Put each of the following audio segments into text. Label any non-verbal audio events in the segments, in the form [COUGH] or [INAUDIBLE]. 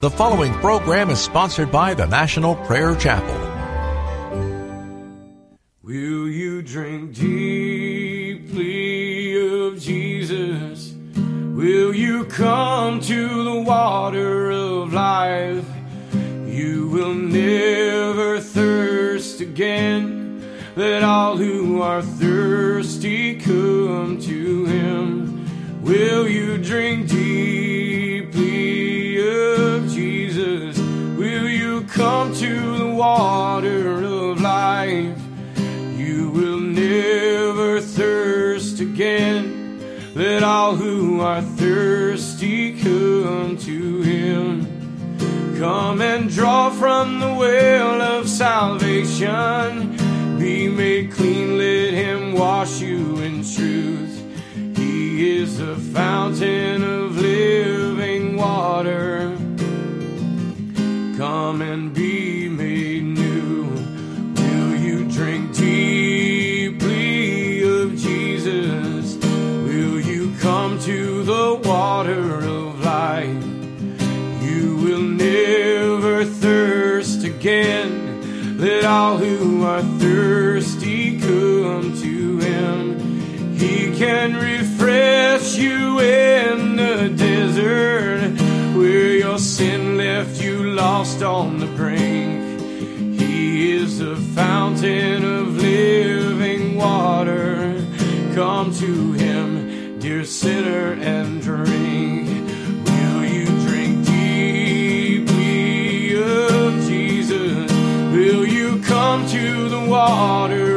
The following program is sponsored by the National Prayer Chapel. Will you drink deeply of Jesus? Will you come to the water of life? You will never thirst again. Let all who are thirsty come to him. Will you drink deeply come to the water of life? You will never thirst again. Let all who are thirsty come to him. Come and draw from the well of salvation. Be made clean, let him wash you in truth. He is the fountain of living water. Come and be made new. Will you drink deeply of Jesus? Will you come to the water of life? You will never thirst again. Let all who are thirsty come to him. He can refresh you in the desert where your sin left lost on the brink. He is the fountain of living water. Come to him, dear sinner, and drink. Will you drink deeply of Jesus? Will you come to the water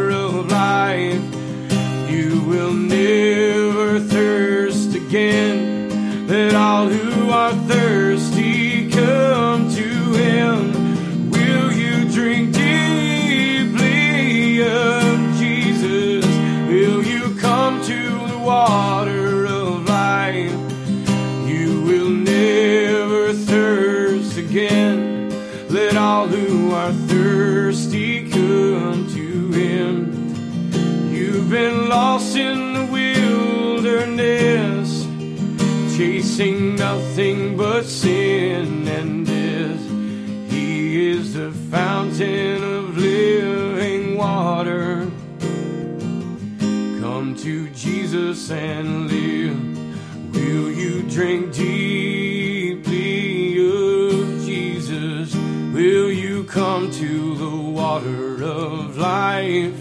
Jesus and live. Will you drink deeply of Jesus? Will you come to the water of life?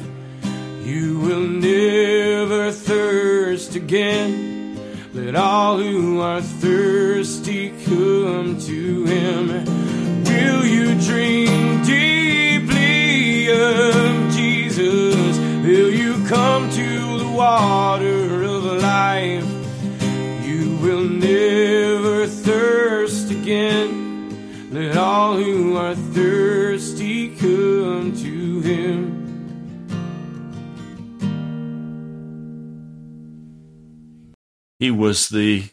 You will never thirst again. Let all who are thirsty come to him. Will you drink deeply of Jesus? Will you come to the water are thirsty come to him. He was the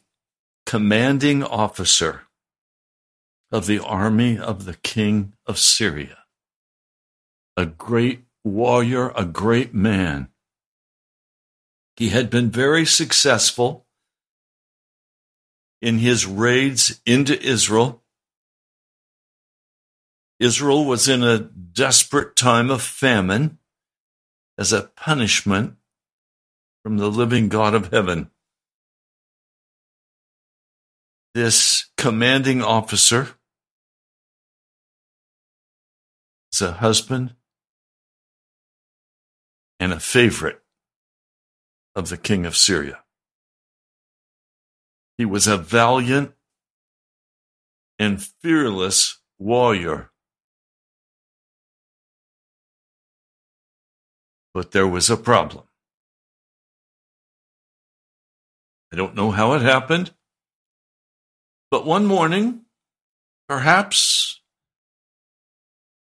commanding officer of the army of the king of Syria. A great warrior, a great man. He had been very successful in his raids into Israel. Israel was in a desperate time of famine as a punishment from the living God of heaven this commanding officer is a husband and a favorite of the king of Syria. He was a valiant and fearless warrior. But there was a problem. I don't know how it happened. But one morning, perhaps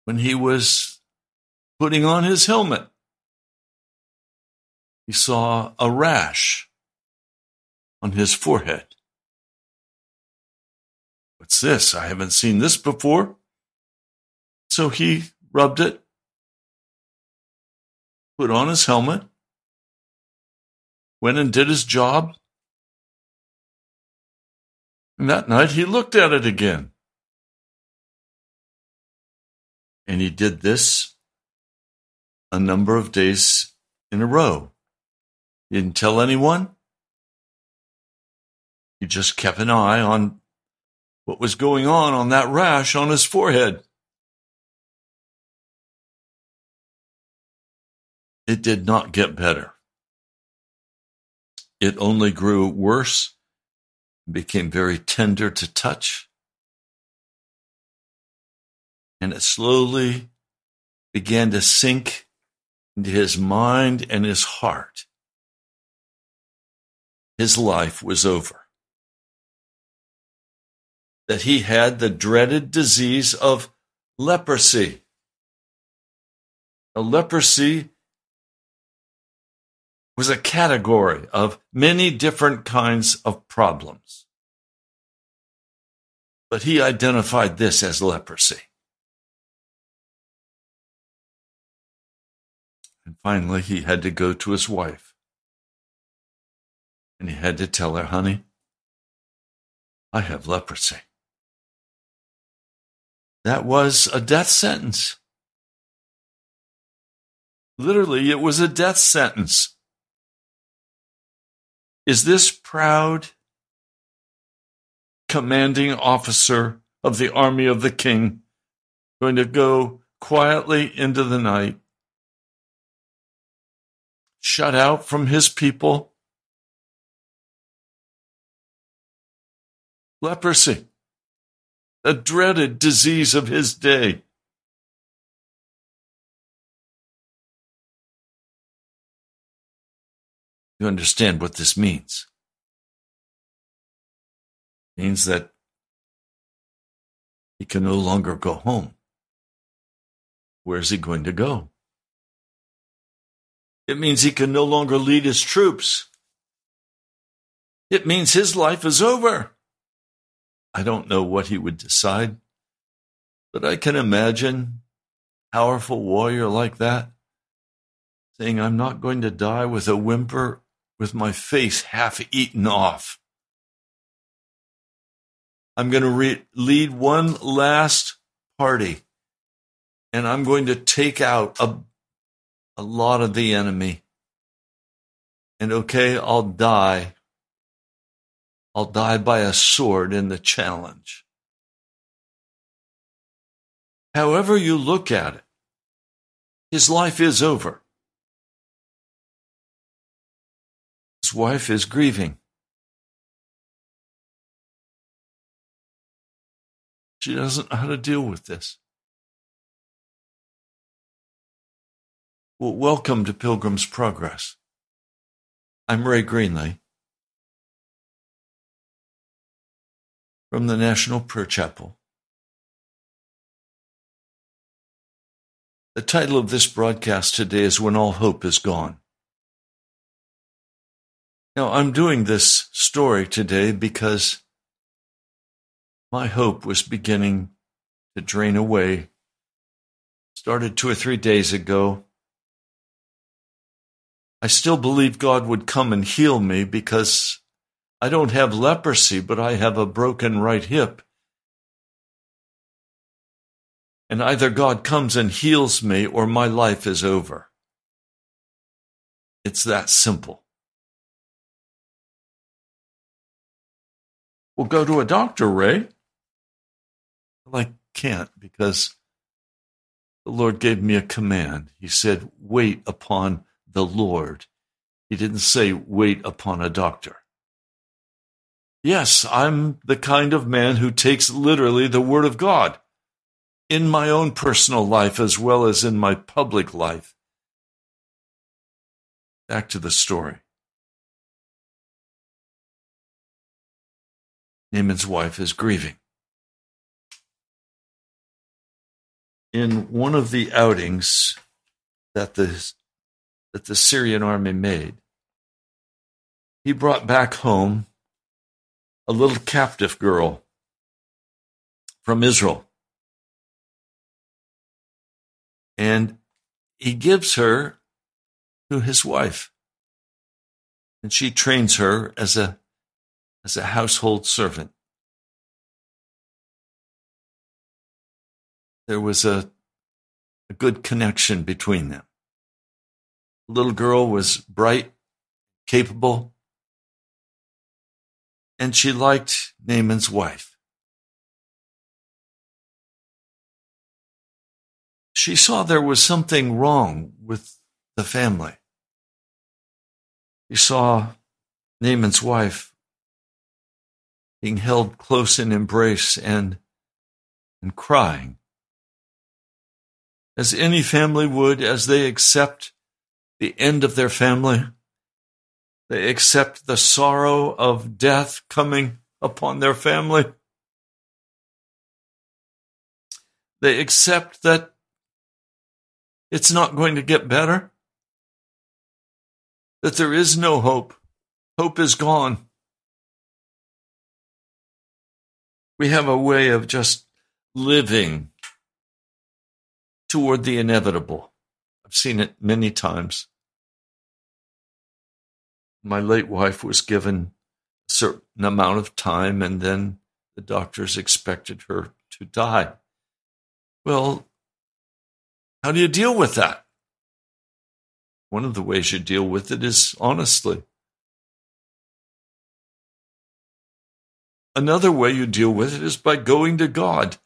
when he was putting on his helmet, he saw a rash on his forehead. What's this? I haven't seen this before. So he rubbed it, put on his helmet, went and did his job, and that night he looked at it again. And he did this a number of days in a row. He didn't tell anyone. He just kept an eye on what was going on on that rash on his forehead. It did not get better. It only grew worse, became very tender to touch, and it slowly began to sink into his mind and his heart. His life was over that he had the dreaded disease of leprosy. A leprosy was a category of many different kinds of problems. But he identified this as leprosy. And finally, he had to go to his wife. And he had to tell her, honey, I have leprosy. That was a death sentence. Literally, it was a death sentence. Is this proud, commanding officer of the army of the king going to go quietly into the night, shut out from his people? Leprosy a dreaded disease of his day. You understand what this means? It means that he can no longer go home. Where's he going to go? It means he can no longer lead his troops. It means his life is over. I don't know what he would decide, but I can imagine a powerful warrior like that saying, I'm not going to die with a whimper with my face half eaten off. I'm going to re- lead one last party and I'm going to take out a, a lot of the enemy. And okay, I'll die I'll die by a sword in the challenge. However you look at it, his life is over. Wife is grieving. She doesn't know how to deal with this. Well, welcome to Pilgrim's Progress. I'm Ray Greenley. from the National Prayer Chapel. The title of this broadcast today is When All Hope Is Gone. Now, I'm doing this story today because my hope was beginning to drain away. Started two or three days ago. I still believe God would come and heal me because I don't have leprosy, but I have a broken right hip. And either God comes and heals me or my life is over. It's that simple. Well, go to a doctor, Ray. Well, I can't because the Lord gave me a command. He said, wait upon the Lord. He didn't say, wait upon a doctor. Yes, I'm the kind of man who takes literally the Word of God in my own personal life as well as in my public life. Back to the story. Naaman's wife is grieving. In one of the outings that the, that the Syrian army made, he brought back home a little captive girl from Israel. And he gives her to his wife. And she trains her as a, as a household servant. There was a a good connection between them. The little girl was bright, capable, and she liked Naaman's wife. She saw there was something wrong with the family. She saw Naaman's wife being held close in embrace and, and crying. As any family would, as they accept the end of their family, they accept the sorrow of death coming upon their family. They accept that it's not going to get better, that there is no hope. Hope is gone. We have a way of just living toward the inevitable. I've seen it many times. My late wife was given a certain amount of time, and then the doctors expected her to die. Well, how do you deal with that? One of the ways you deal with it is honestly. Another way you deal with it is by going to God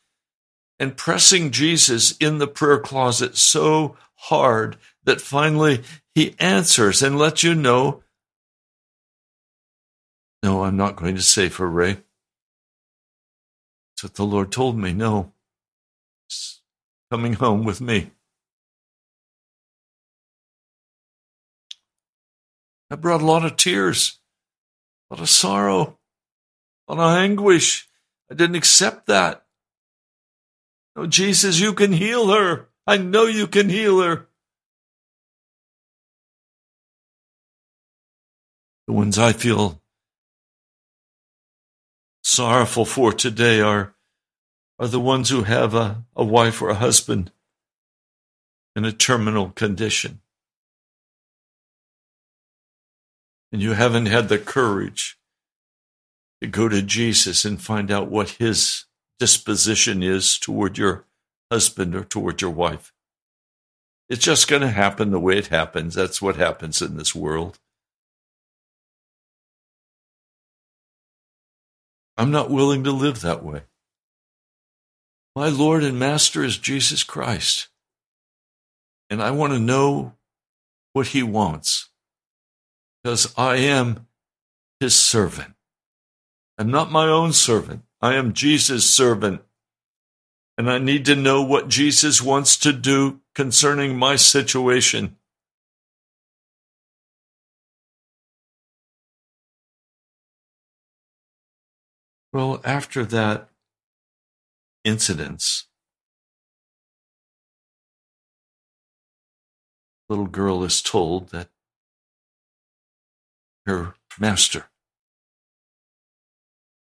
and pressing Jesus in the prayer closet so hard that finally he answers and lets you know no, I'm not going to say for Ray. That's what the Lord told me. No, he's coming home with me. I brought a lot of tears, a lot of sorrow, lot of anguish. I didn't accept that. No, Jesus, you can heal her. I know you can heal her. The ones I feel sorrowful for today are, are the ones who have a, a wife or a husband in a terminal condition. And you haven't had the courage go to Jesus and find out what his disposition is toward your husband or toward your wife. It's just going to happen the way it happens. That's what happens in this world. I'm not willing to live that way. My Lord and Master is Jesus Christ. And I want to know what he wants because I am his servant. I'm not my own servant. I am Jesus' servant. And I need to know what Jesus wants to do concerning my situation. Well, after that incident, little girl is told that her master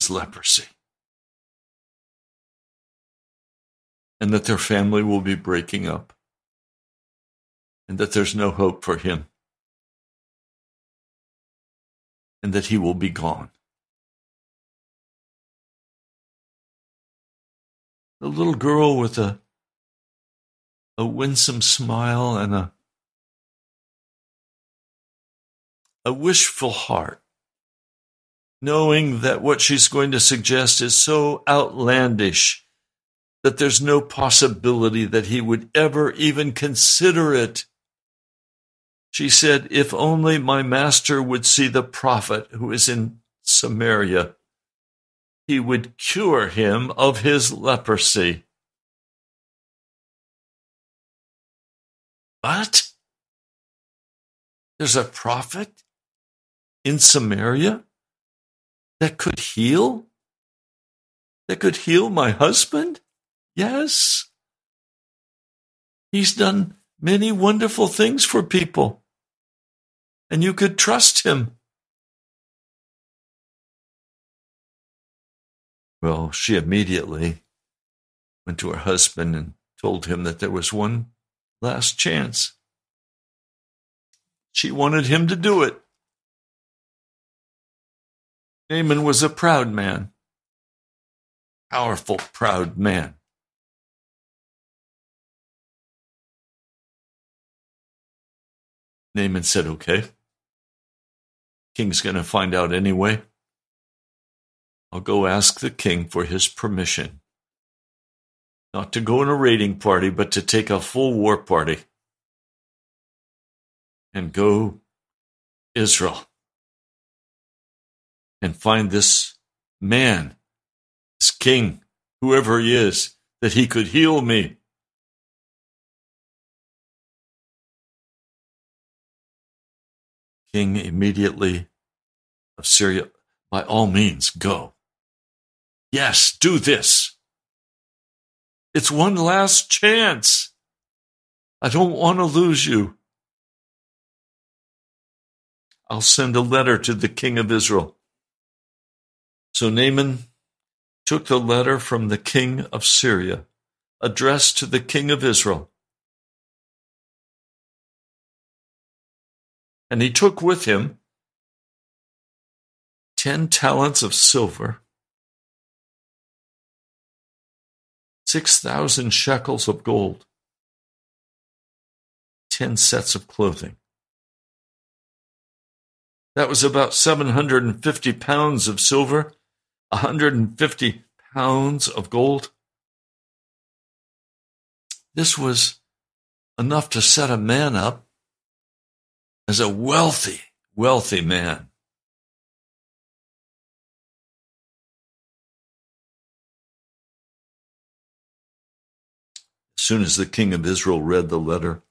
leprosy. And that their family will be breaking up. And that there's no hope for him. And that he will be gone. the little girl with a a winsome smile and a a wishful heart, knowing that what she's going to suggest is so outlandish that there's no possibility that he would ever even consider it. She said, If only my master would see the prophet who is in Samaria he would cure him of his leprosy. What? There's a prophet in Samaria that could heal? That could heal my husband? Yes. He's done many wonderful things for people, and you could trust him. Well, she immediately went to her husband and told him that there was one last chance. She wanted him to do it. Naaman was a proud man, powerful, proud man. Naaman said, Okay. King's going to find out anyway. I'll go ask the king for his permission. Not to go on a raiding party, but to take a full war party and go Israel and find this man, this king, whoever he is, that he could heal me. King immediately of Syria, by all means, go. Yes, do this. It's one last chance. I don't want to lose you. I'll send a letter to the king of Israel. So Naaman took the letter from the king of Syria, addressed to the king of Israel. And he took with him ten talents of silver, six thousand shekels of gold, ten sets of clothing. That was about 750 pounds of silver, 150 pounds of gold. This was enough to set a man up as a wealthy, wealthy man. As soon as the king of Israel read the letter,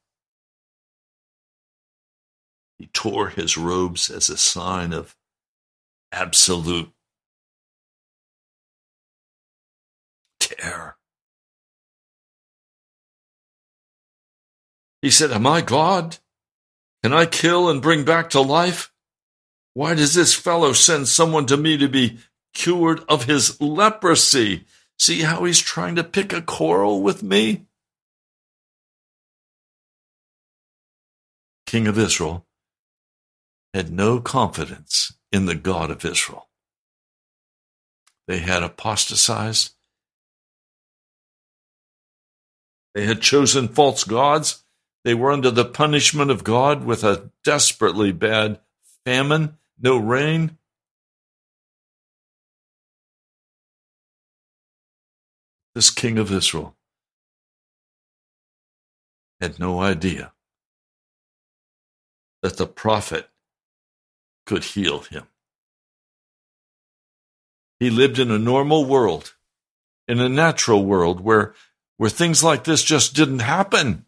he tore his robes as a sign of absolute terror. He said, Am I God? Can I kill and bring back to life? Why does this fellow send someone to me to be cured of his leprosy? See how he's trying to pick a quarrel with me? King of Israel had no confidence in the God of Israel. They had apostatized. They had chosen false gods. They were under the punishment of God with a desperately bad famine, no rain. This king of Israel had no idea that the prophet could heal him. He lived in a normal world, in a natural world where, where things like this just didn't happen.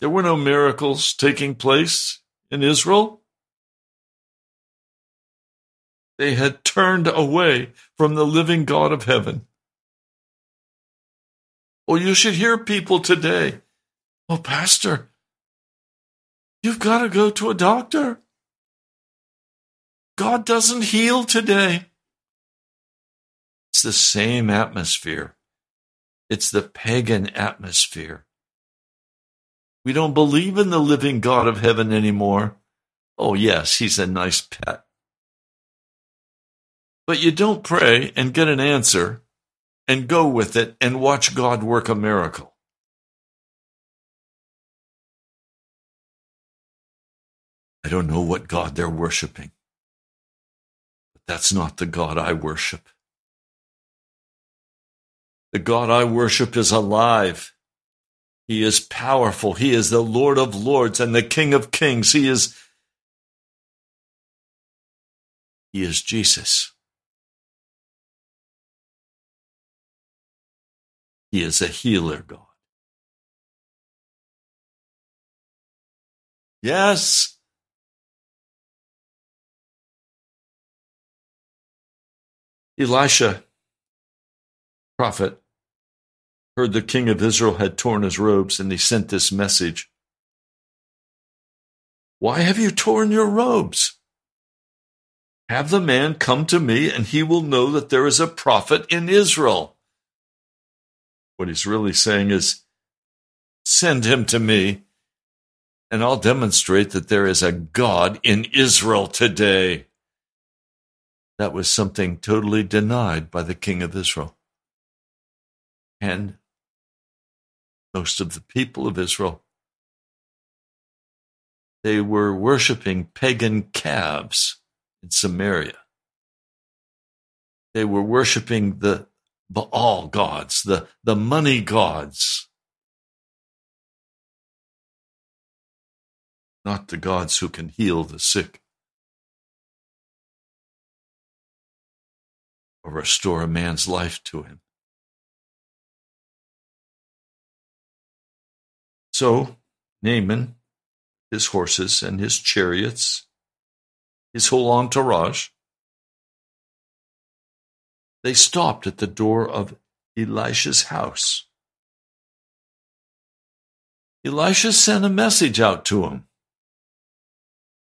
There were no miracles taking place in Israel. They had turned away from the living God of heaven. Well, you should hear people today. Oh, Pastor, you've got to go to a doctor. God doesn't heal today. It's the same atmosphere. It's the pagan atmosphere. We don't believe in the living God of heaven anymore. Oh, yes, he's a nice pet. But you don't pray and get an answer and go with it and watch God work a miracle. I don't know what God they're worshiping. But that's not the God I worship. The God I worship is alive. He is powerful. He is the Lord of lords and the King of kings. He is He is Jesus. He is a healer God. Yes, Elisha, prophet, heard the king of Israel had torn his robes, and he sent this message Why have you torn your robes? Have the man come to me, and he will know that there is a prophet in Israel. What he's really saying is, Send him to me, and I'll demonstrate that there is a God in Israel today. That was something totally denied by the king of Israel. And most of the people of Israel they were worshiping pagan calves in Samaria. They were worshiping the Baal gods, the, the money gods, not the gods who can heal the sick or restore a man's life to him. So Naaman, his horses and his chariots, his whole entourage, they stopped at the door of Elisha's house. Elisha sent a message out to him.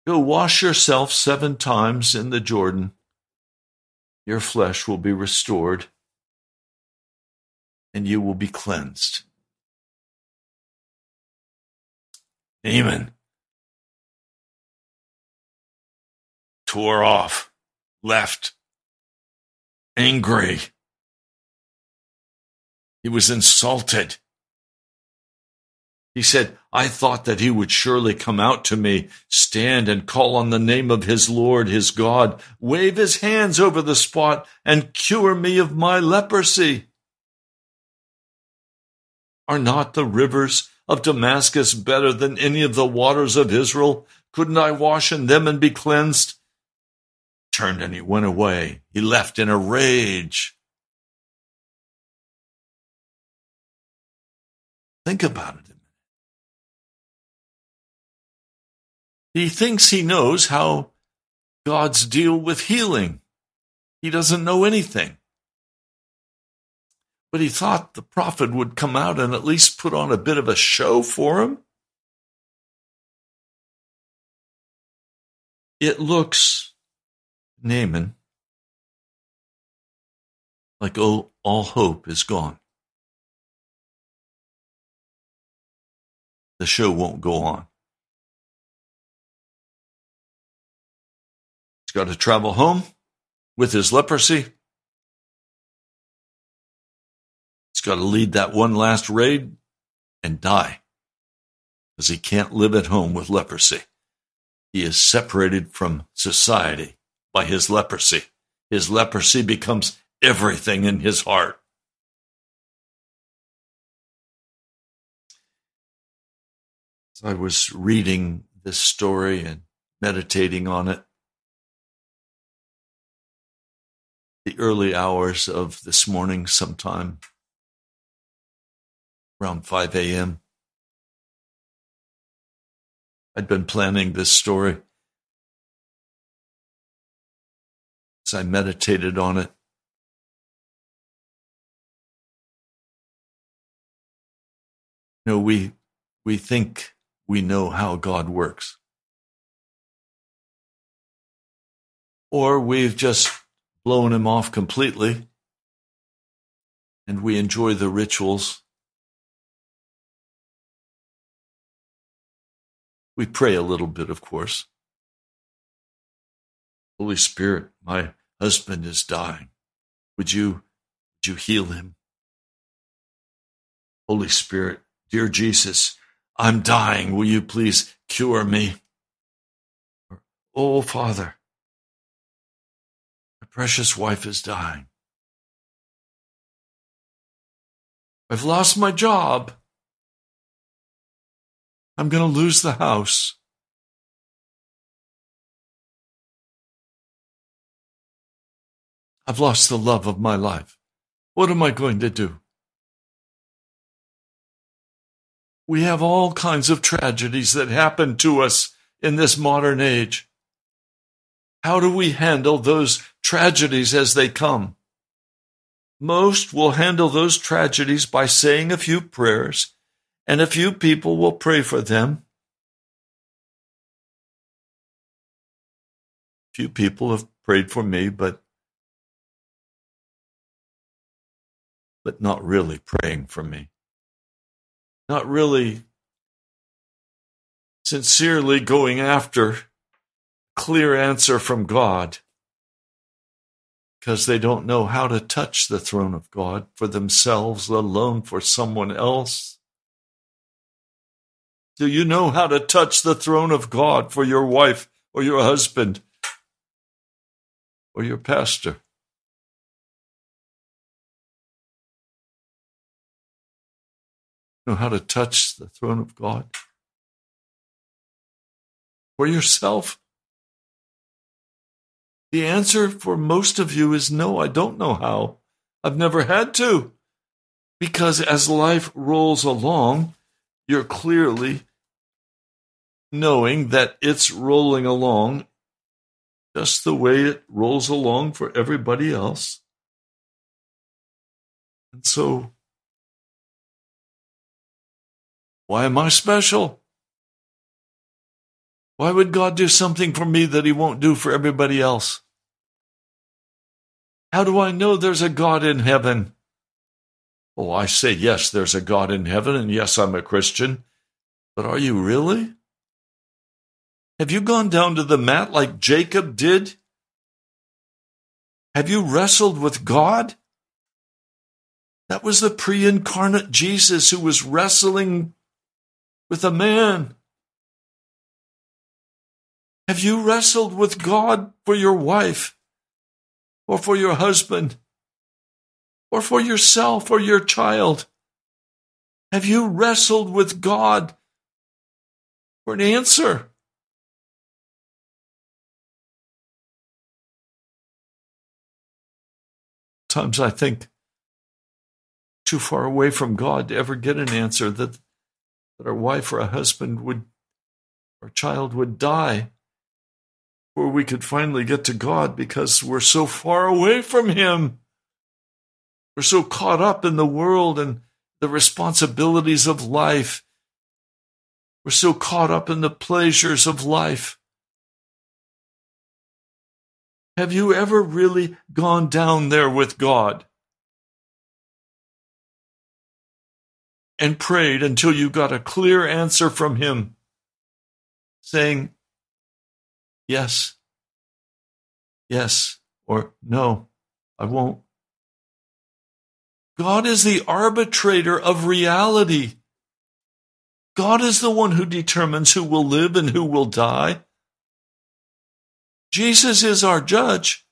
Go wash yourself seven times in the Jordan. Your flesh will be restored and you will be cleansed. Naaman tore off, left, angry. He was insulted. He said, I thought that he would surely come out to me, stand and call on the name of his Lord, his God, wave his hands over the spot, and cure me of my leprosy. Are not the rivers of Damascus better than any of the waters of Israel? Couldn't I wash in them and be cleansed? Turned and he went away. He left in a rage. Think about it. He thinks he knows how God's deal with healing. He doesn't know anything. But he thought the prophet would come out and at least put on a bit of a show for him. It looks, Naaman, like all, all hope is gone. The show won't go on. He's got to travel home with his leprosy got to lead that one last raid and die because he can't live at home with leprosy. He is separated from society by his leprosy. His leprosy becomes everything in his heart. As I was reading this story and meditating on it, the early hours of this morning, sometime around 5 a.m. I'd been planning this story as I meditated on it. You know, we, we think we know how God works. Or we've just blown him off completely and we enjoy the rituals We pray a little bit, of course. Holy Spirit, my husband is dying. Would you, would you heal him? Holy Spirit, dear Jesus, I'm dying. Will you please cure me? Oh, Father, my precious wife is dying. I've lost my job. I'm going to lose the house. I've lost the love of my life. What am I going to do? We have all kinds of tragedies that happen to us in this modern age. How do we handle those tragedies as they come? Most will handle those tragedies by saying a few prayers and a few people will pray for them. Few people have prayed for me, but but not really praying for me. Not really sincerely going after clear answer from God because they don't know how to touch the throne of God for themselves, let alone for someone else. Do you know how to touch the throne of God for your wife or your husband or your pastor? Know how to touch the throne of God for yourself? The answer for most of you is no, I don't know how. I've never had to. Because as life rolls along, you're clearly knowing that it's rolling along just the way it rolls along for everybody else. And so, why am I special? Why would God do something for me that He won't do for everybody else? How do I know there's a God in heaven? Oh, I say, yes, there's a God in heaven, and yes, I'm a Christian. But are you really? Have you gone down to the mat like Jacob did? Have you wrestled with God? That was the pre incarnate Jesus who was wrestling with a man. Have you wrestled with God for your wife or for your husband? Or for yourself or your child? Have you wrestled with God for an answer? Times I think too far away from God to ever get an answer that, that our wife or a husband would, or child would die before we could finally get to God because we're so far away from Him. We're so caught up in the world and the responsibilities of life. We're so caught up in the pleasures of life. Have you ever really gone down there with God and prayed until you got a clear answer from Him saying, yes, yes, or no, I won't? God is the arbitrator of reality. God is the one who determines who will live and who will die. Jesus is our judge.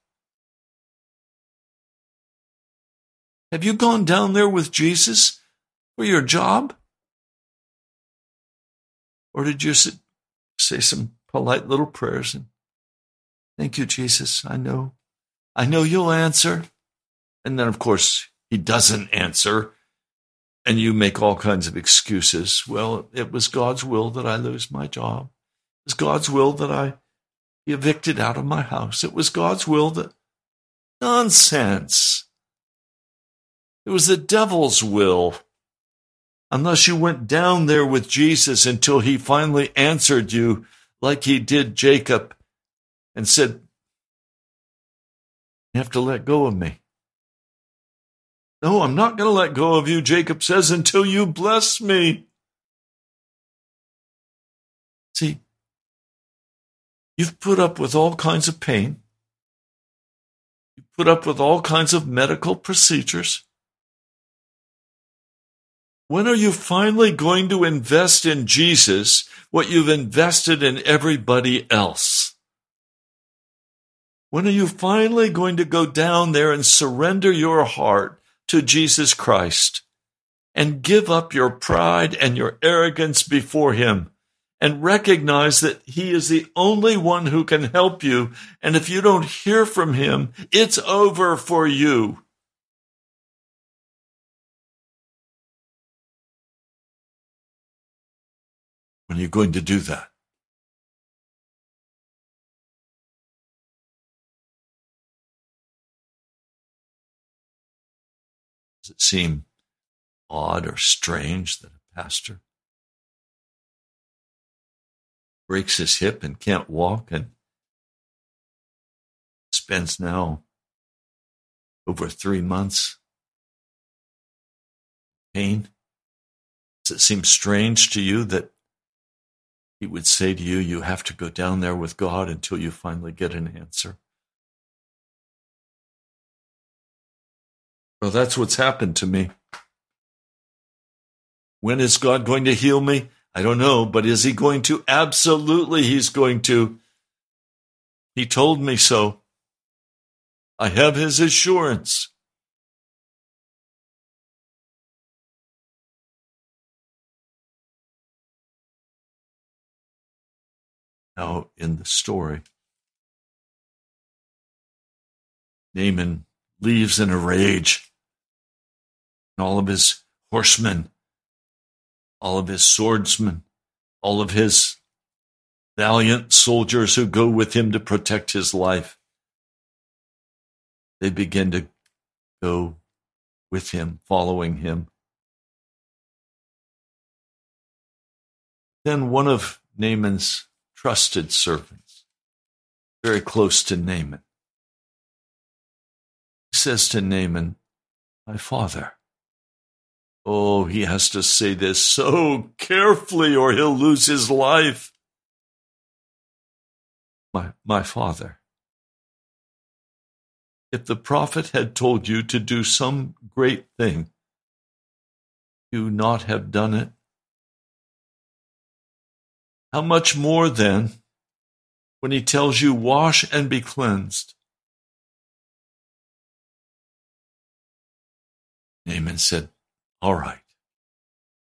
Have you gone down there with Jesus for your job? Or did you say some polite little prayers and thank you, Jesus? I know, I know you'll answer. And then, of course, he doesn't answer, and you make all kinds of excuses. Well, it was God's will that I lose my job. It was God's will that I be evicted out of my house. It was God's will that. Nonsense. It was the devil's will. Unless you went down there with Jesus until he finally answered you like he did Jacob and said, You have to let go of me. No, I'm not going to let go of you, Jacob says, until you bless me. See, you've put up with all kinds of pain. You've put up with all kinds of medical procedures. When are you finally going to invest in Jesus what you've invested in everybody else? When are you finally going to go down there and surrender your heart to Jesus Christ and give up your pride and your arrogance before Him and recognize that He is the only one who can help you. And if you don't hear from Him, it's over for you. When are you going to do that? Does it seem odd or strange that a pastor breaks his hip and can't walk and spends now over three months pain? Does it seem strange to you that he would say to you, you have to go down there with God until you finally get an answer? Well, that's what's happened to me. When is God going to heal me? I don't know, but is he going to? Absolutely, he's going to. He told me so. I have his assurance. Now, in the story, Naaman leaves in a rage. All of his horsemen, all of his swordsmen, all of his valiant soldiers who go with him to protect his life, they begin to go with him, following him. Then one of Naaman's trusted servants, very close to Naaman, says to Naaman, My father. Oh, he has to say this so carefully or he'll lose his life. My, my father. If the prophet had told you to do some great thing, you not have done it? How much more then when he tells you, wash and be cleansed? Naaman said, All right.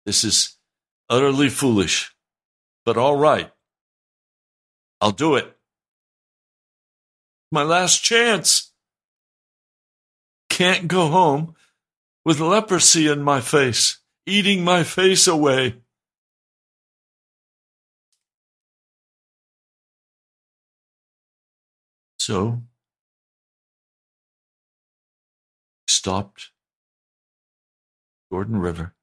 This is utterly foolish, but all right. I'll do it. My last chance. Can't go home with leprosy in my face, eating my face away. So, stopped Jordan River.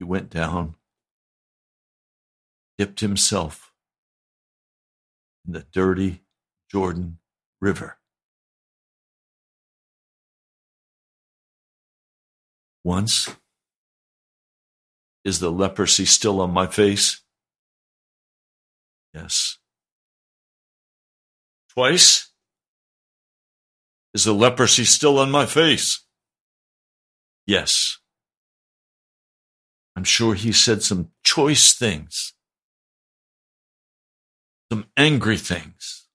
He went down, dipped himself in the dirty Jordan River. Once, is the leprosy still on my face? Yes. Twice? Is the leprosy still on my face? Yes. I'm sure he said some choice things, some angry things.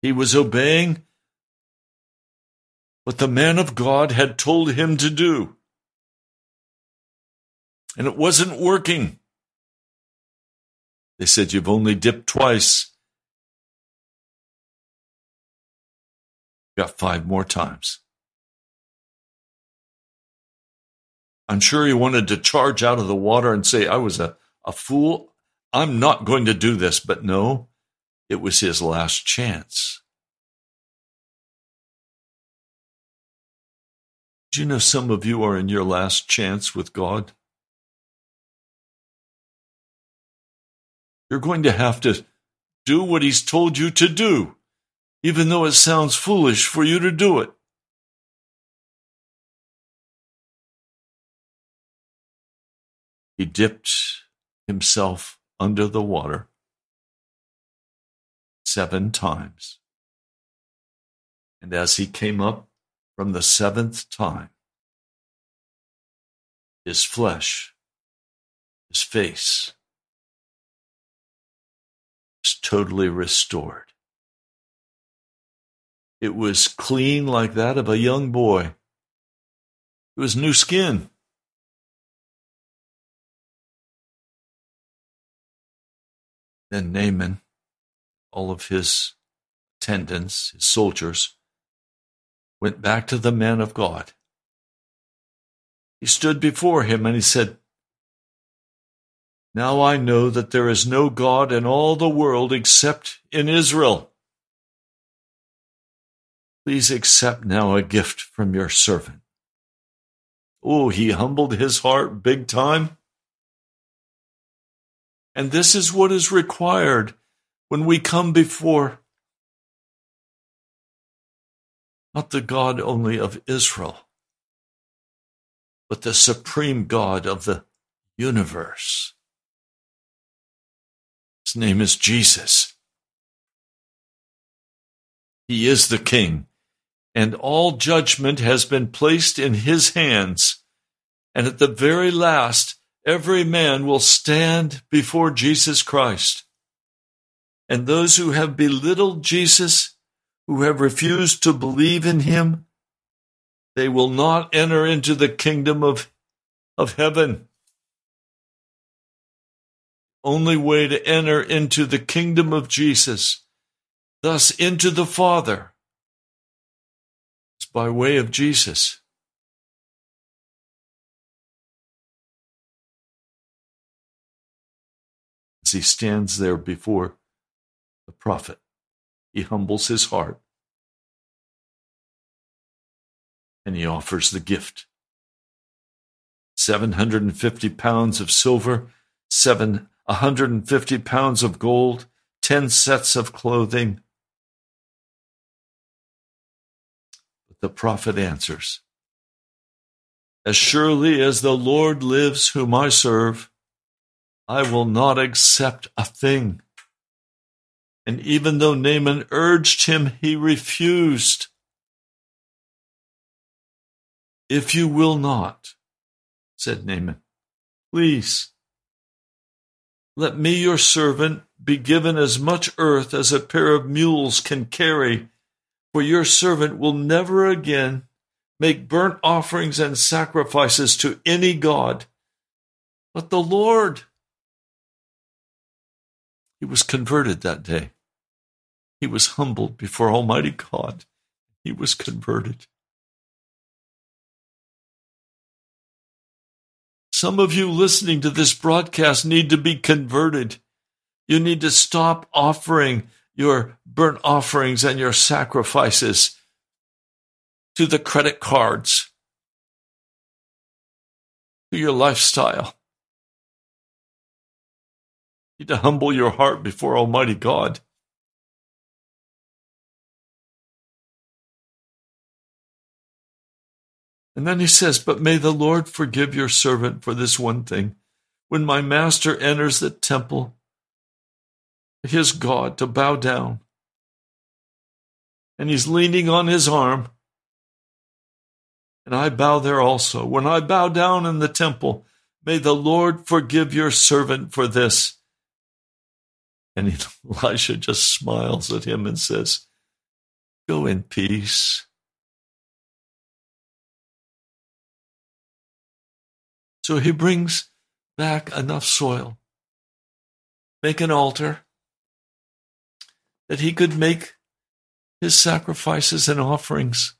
He was obeying what the man of God had told him to do. And it wasn't working. They said, You've only dipped twice. Got five more times. I'm sure he wanted to charge out of the water and say, I was a, a fool. I'm not going to do this. But no, it was his last chance. Do you know some of you are in your last chance with God? You're going to have to do what He's told you to do even though it sounds foolish for you to do it. He dipped himself under the water seven times. And as he came up from the seventh time, his flesh, his face, was totally restored. It was clean like that of a young boy. It was new skin. Then Naaman, all of his attendants, his soldiers, went back to the man of God. He stood before him and he said, Now I know that there is no God in all the world except in Israel. Please accept now a gift from your servant. Oh, he humbled his heart big time. And this is what is required when we come before not the God only of Israel, but the supreme God of the universe. His name is Jesus. He is the King. And all judgment has been placed in his hands. And at the very last, every man will stand before Jesus Christ. And those who have belittled Jesus, who have refused to believe in him, they will not enter into the kingdom of, of heaven. Only way to enter into the kingdom of Jesus, thus into the Father, by way of Jesus. As he stands there before the prophet, he humbles his heart and he offers the gift 750 pounds of silver, seven, 150 pounds of gold, 10 sets of clothing. But the prophet answers, As surely as the Lord lives whom I serve, I will not accept a thing. And even though Naaman urged him, he refused. If you will not, said Naaman, please let me, your servant, be given as much earth as a pair of mules can carry, for your servant will never again make burnt offerings and sacrifices to any god but the Lord. He was converted that day. He was humbled before Almighty God. He was converted. Some of you listening to this broadcast need to be converted. You need to stop offering your burnt offerings and your sacrifices to the credit cards, to your lifestyle. You need to humble your heart before Almighty God. And then he says, But may the Lord forgive your servant for this one thing. When my master enters the temple, his God, to bow down, and he's leaning on his arm, and I bow there also. When I bow down in the temple, may the Lord forgive your servant for this. And [LAUGHS] Elisha just smiles at him and says, Go in peace. So he brings back enough soil, make an altar, that he could make his sacrifices and offerings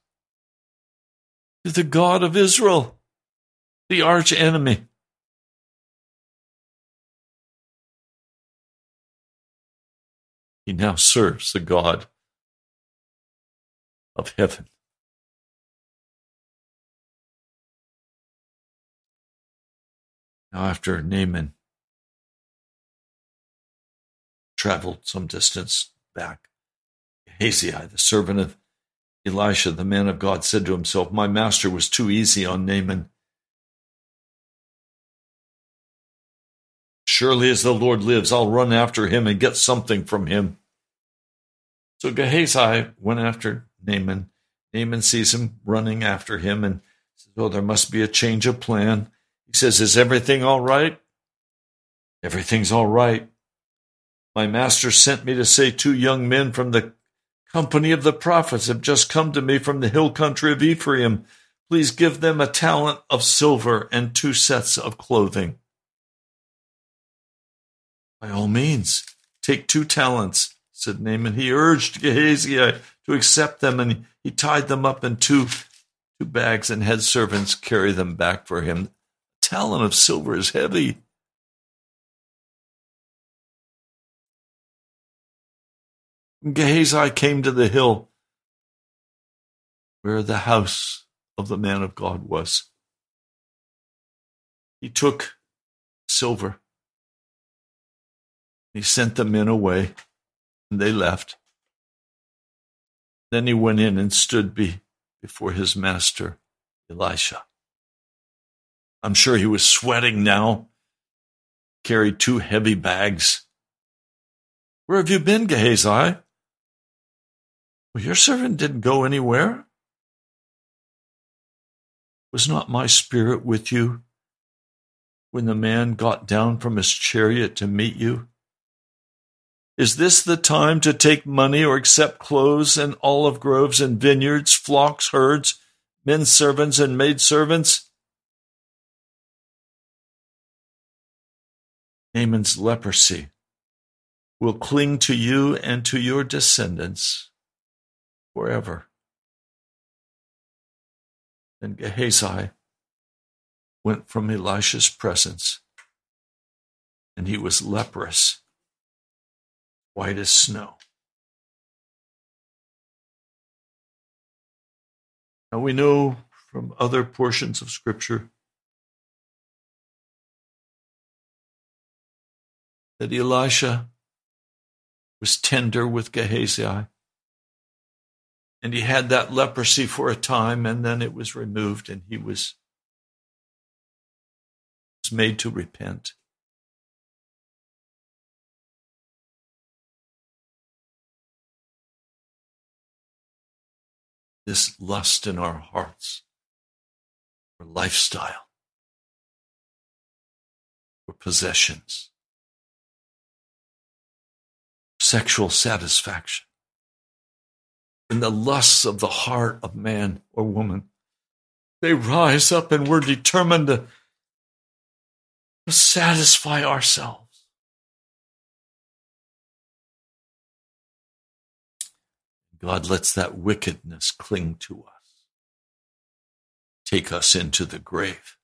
to the God of Israel, the arch enemy. He now serves the God of heaven. Now, after Naaman traveled some distance back, Gehazi, the servant of Elisha, the man of God, said to himself, My master was too easy on Naaman. Surely as the Lord lives, I'll run after him and get something from him. So Gehazi went after Naaman. Naaman sees him running after him and says, Oh, there must be a change of plan. He says, Is everything all right? Everything's all right. My master sent me to say two young men from the company of the prophets have just come to me from the hill country of Ephraim. Please give them a talent of silver and two sets of clothing. By all means, take two talents, said Naaman. He urged Gehazi to accept them, and he tied them up in two, two bags, and had servants carry them back for him talent of silver is heavy. Gehazi came to the hill where the house of the man of God was. He took silver. He sent the men away, and they left. Then he went in and stood be, before his master, Elisha. I'm sure he was sweating now. Carried two heavy bags. Where have you been, Gehazi? Your servant didn't go anywhere. Was not my spirit with you when the man got down from his chariot to meet you? Is this the time to take money or accept clothes and olive groves and vineyards, flocks, herds, men servants and maid servants? Naaman's leprosy will cling to you and to your descendants forever. Then Gehazi went from Elisha's presence, and he was leprous, white as snow. Now we know from other portions of Scripture that Elisha was tender with Gehazi. And he had that leprosy for a time, and then it was removed, and he was, made to repent. This lust in our hearts, for lifestyle, for possessions, sexual satisfaction in the lusts of the heart of man or woman. They rise up and we're determined to, satisfy ourselves. God lets that wickedness cling to us, take us into the grave.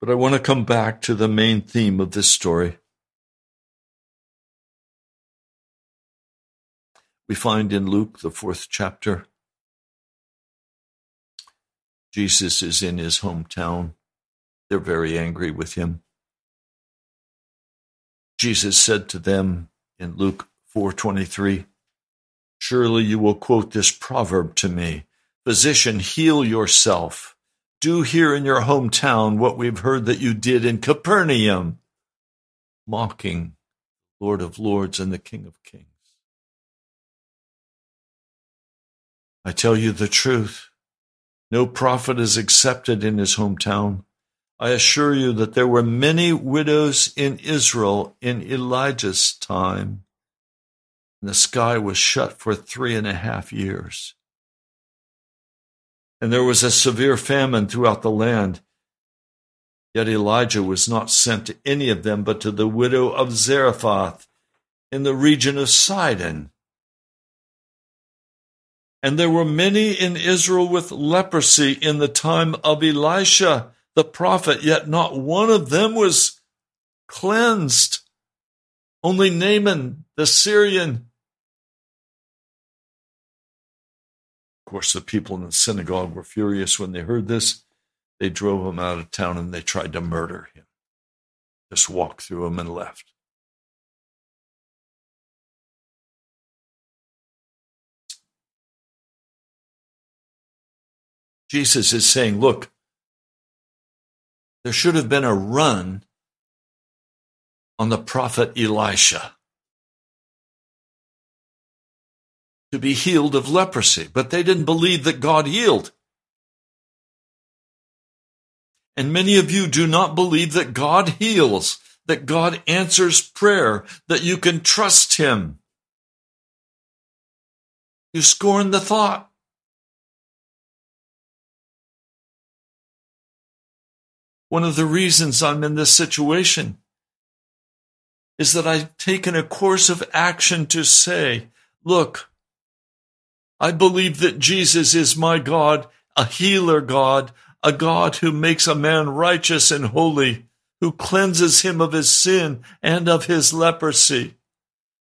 But I want to come back to the main theme of this story. We find in Luke, the fourth chapter. Jesus is in his hometown. They're very angry with him. Jesus said to them in Luke 4:23, "Surely you will quote this proverb to me, Physician, heal yourself. Do here in your hometown what we've heard that you did in Capernaum." Mocking Lord of Lords and the King of Kings. I tell you the truth. No prophet is accepted in his hometown. I assure you that there were many widows in Israel in Elijah's time. And the sky was shut for three and a half years. And there was a severe famine throughout the land. Yet Elijah was not sent to any of them, but to the widow of Zarephath in the region of Sidon. And there were many in Israel with leprosy in the time of Elisha the prophet, yet not one of them was cleansed. Only Naaman the Syrian. Of course, the people in the synagogue were furious when they heard this. They drove him out of town and they tried to murder him. Just walked through him and left. Jesus is saying, look, there should have been a run on the prophet Elisha to be healed of leprosy, but they didn't believe that God healed. And many of you do not believe that God heals, that God answers prayer, that you can trust Him. You scorn the thought. One of the reasons I'm in this situation is that I've taken a course of action to say, look, I believe that Jesus is my God, a healer God, a God who makes a man righteous and holy, who cleanses him of his sin and of his leprosy,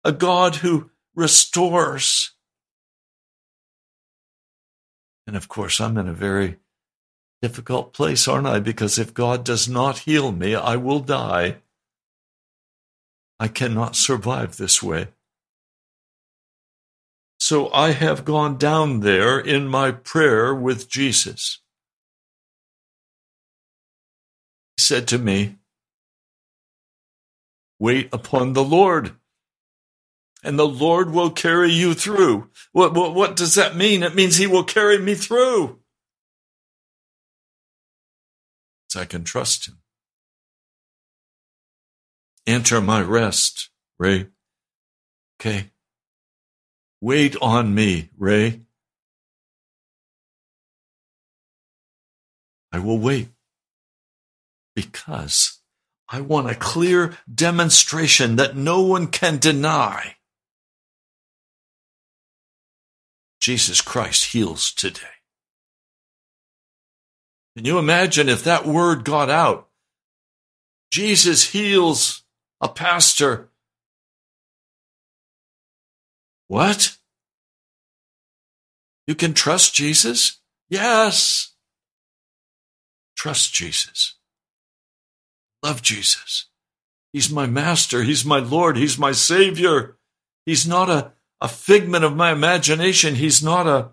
a God who restores. And of course, I'm in a very difficult place, aren't I? Because if God does not heal me, I will die. I cannot survive this way. So I have gone down there in my prayer with Jesus. He said to me, Wait upon the Lord and the Lord will carry you through. What, what, what does that mean? It means He will carry me through. So I can trust Him. Enter my rest, Ray. Okay. Wait on me, Ray. I will wait because I want a clear demonstration that no one can deny. Jesus Christ heals today. Can you imagine if that word got out? Jesus heals a pastor. What? You can trust Jesus? Yes. Trust Jesus. Love Jesus. He's my master. He's my Lord. He's my Savior. He's not a, a figment of my imagination. He's not a.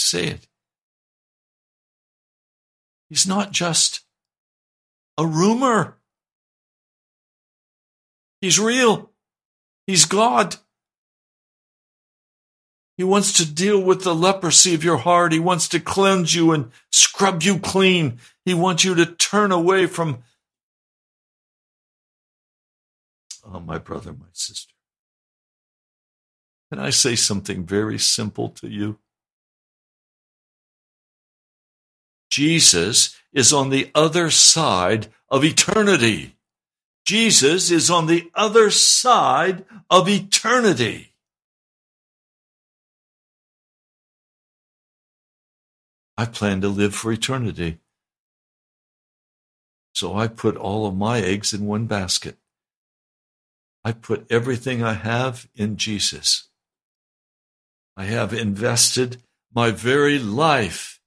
Say it. He's not just a rumor. He's real. He's God. He wants to deal with the leprosy of your heart. He wants to cleanse you and scrub you clean. He wants you to turn away from, oh, my brother, my sister. Can I say something very simple to you? Jesus is on the other side of eternity. Jesus is on the other side of eternity. I plan to live for eternity. So I put all of my eggs in one basket. I put everything I have in Jesus. I have invested my very life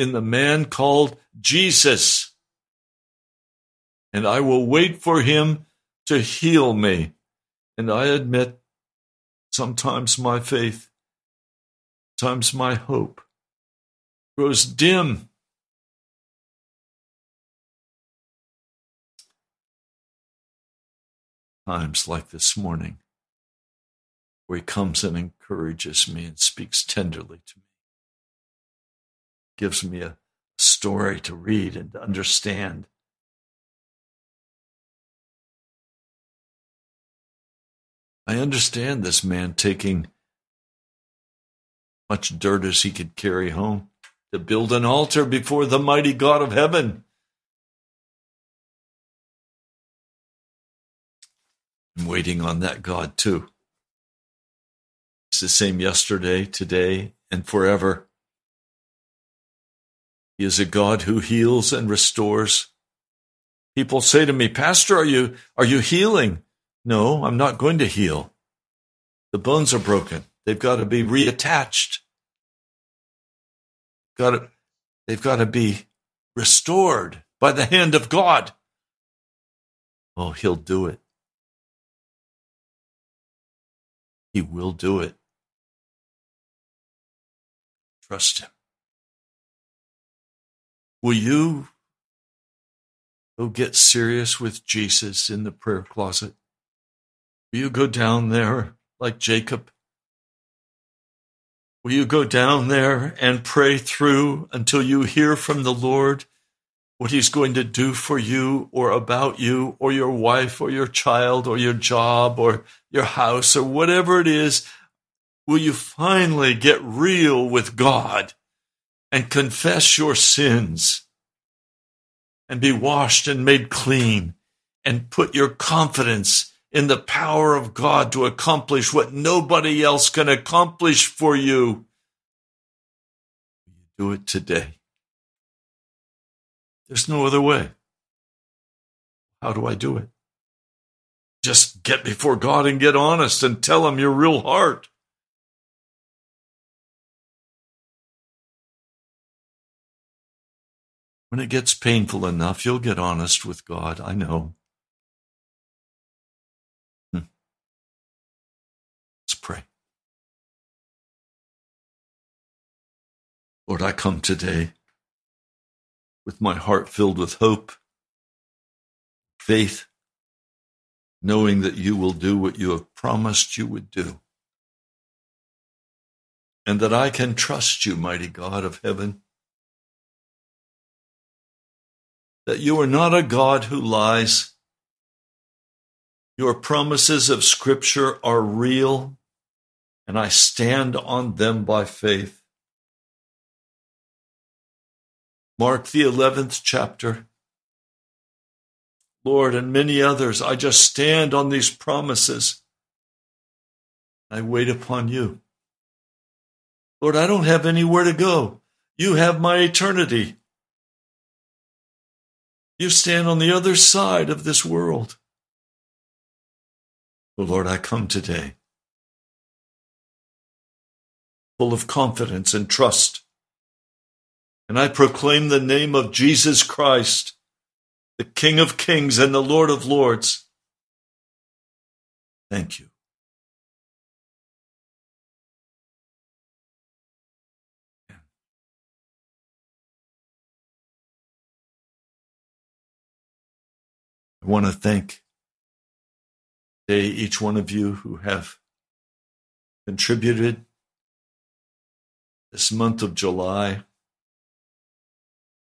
in the man called Jesus. And I will wait for him to heal me. And I admit sometimes my faith, sometimes my hope grows dim. Times like this morning, where he comes and encourages me and speaks tenderly to me, gives me a story to read and to understand. I understand this man taking much dirt as he could carry home to build an altar before the mighty God of heaven. I'm waiting on that God too. It's the same yesterday, today, and forever. He is a God who heals and restores. People say to me, Pastor, are you, are you healing? No, I'm not going to heal. The bones are broken. They've got to be reattached got to, they've got to be restored by the hand of God. Oh, he'll do it. He will do it. Trust him. Will you go get serious with Jesus in the prayer closet? Will you go down there like Jacob Will you go down there and pray through until you hear from the Lord what He's going to do for you or about you or your wife or your child or your job or your house or whatever it is? Will you finally get real with God and confess your sins and be washed and made clean and put your confidence in the power of God to accomplish what nobody else can accomplish for you. Do it today. There's no other way. How do I do it? Just get before God and get honest and tell Him your real heart. When it gets painful enough, you'll get honest with God. I know. Hmm. Let's pray. Lord, I come today with my heart filled with hope, faith, knowing that you will do what you have promised you would do. And that I can trust you, mighty God of heaven. That you are not a God who lies. Your promises of Scripture are real, and I stand on them by faith. Mark the 11th chapter. Lord, and many others, I just stand on these promises. I wait upon you. Lord, I don't have anywhere to go. You have my eternity. You stand on the other side of this world. Oh, Lord, I come today full of confidence and trust. And I proclaim the name of Jesus Christ, the King of kings and the Lord of lords. Thank you. I want to thank today each one of you who have contributed this month of July,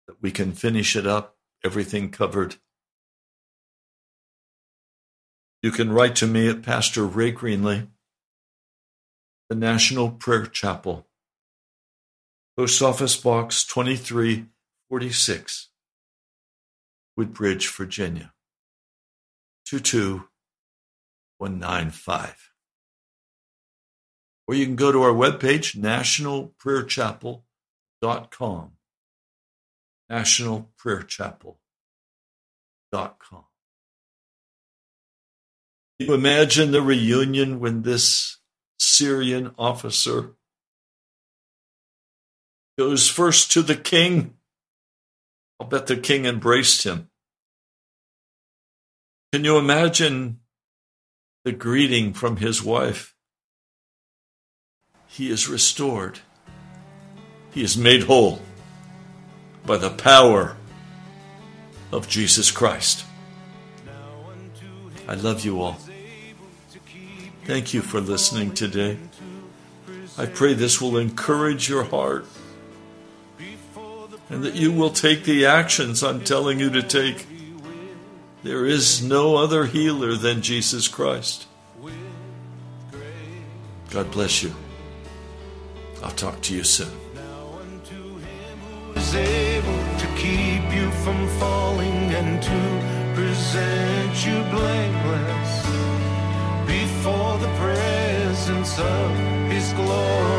that we can finish it up, everything covered. You can write to me at Pastor Ray Greenley, the National Prayer Chapel, Post Office Box 2346, Woodbridge, Virginia 22195. Or you can go to our webpage, nationalprayerchapel.com. Nationalprayerchapel.com. Can you imagine the reunion when this Syrian officer goes first to the king? I'll bet the king embraced him. Can you imagine the greeting from his wife? He is restored. He is made whole by the power of Jesus Christ. I love you all. Thank you for listening today. I pray this will encourage your heart and that you will take the actions I'm telling you to take. There is no other healer than Jesus Christ. God bless you. I'll talk to you soon. able to keep you from falling and to present you blameless before the presence of his glory.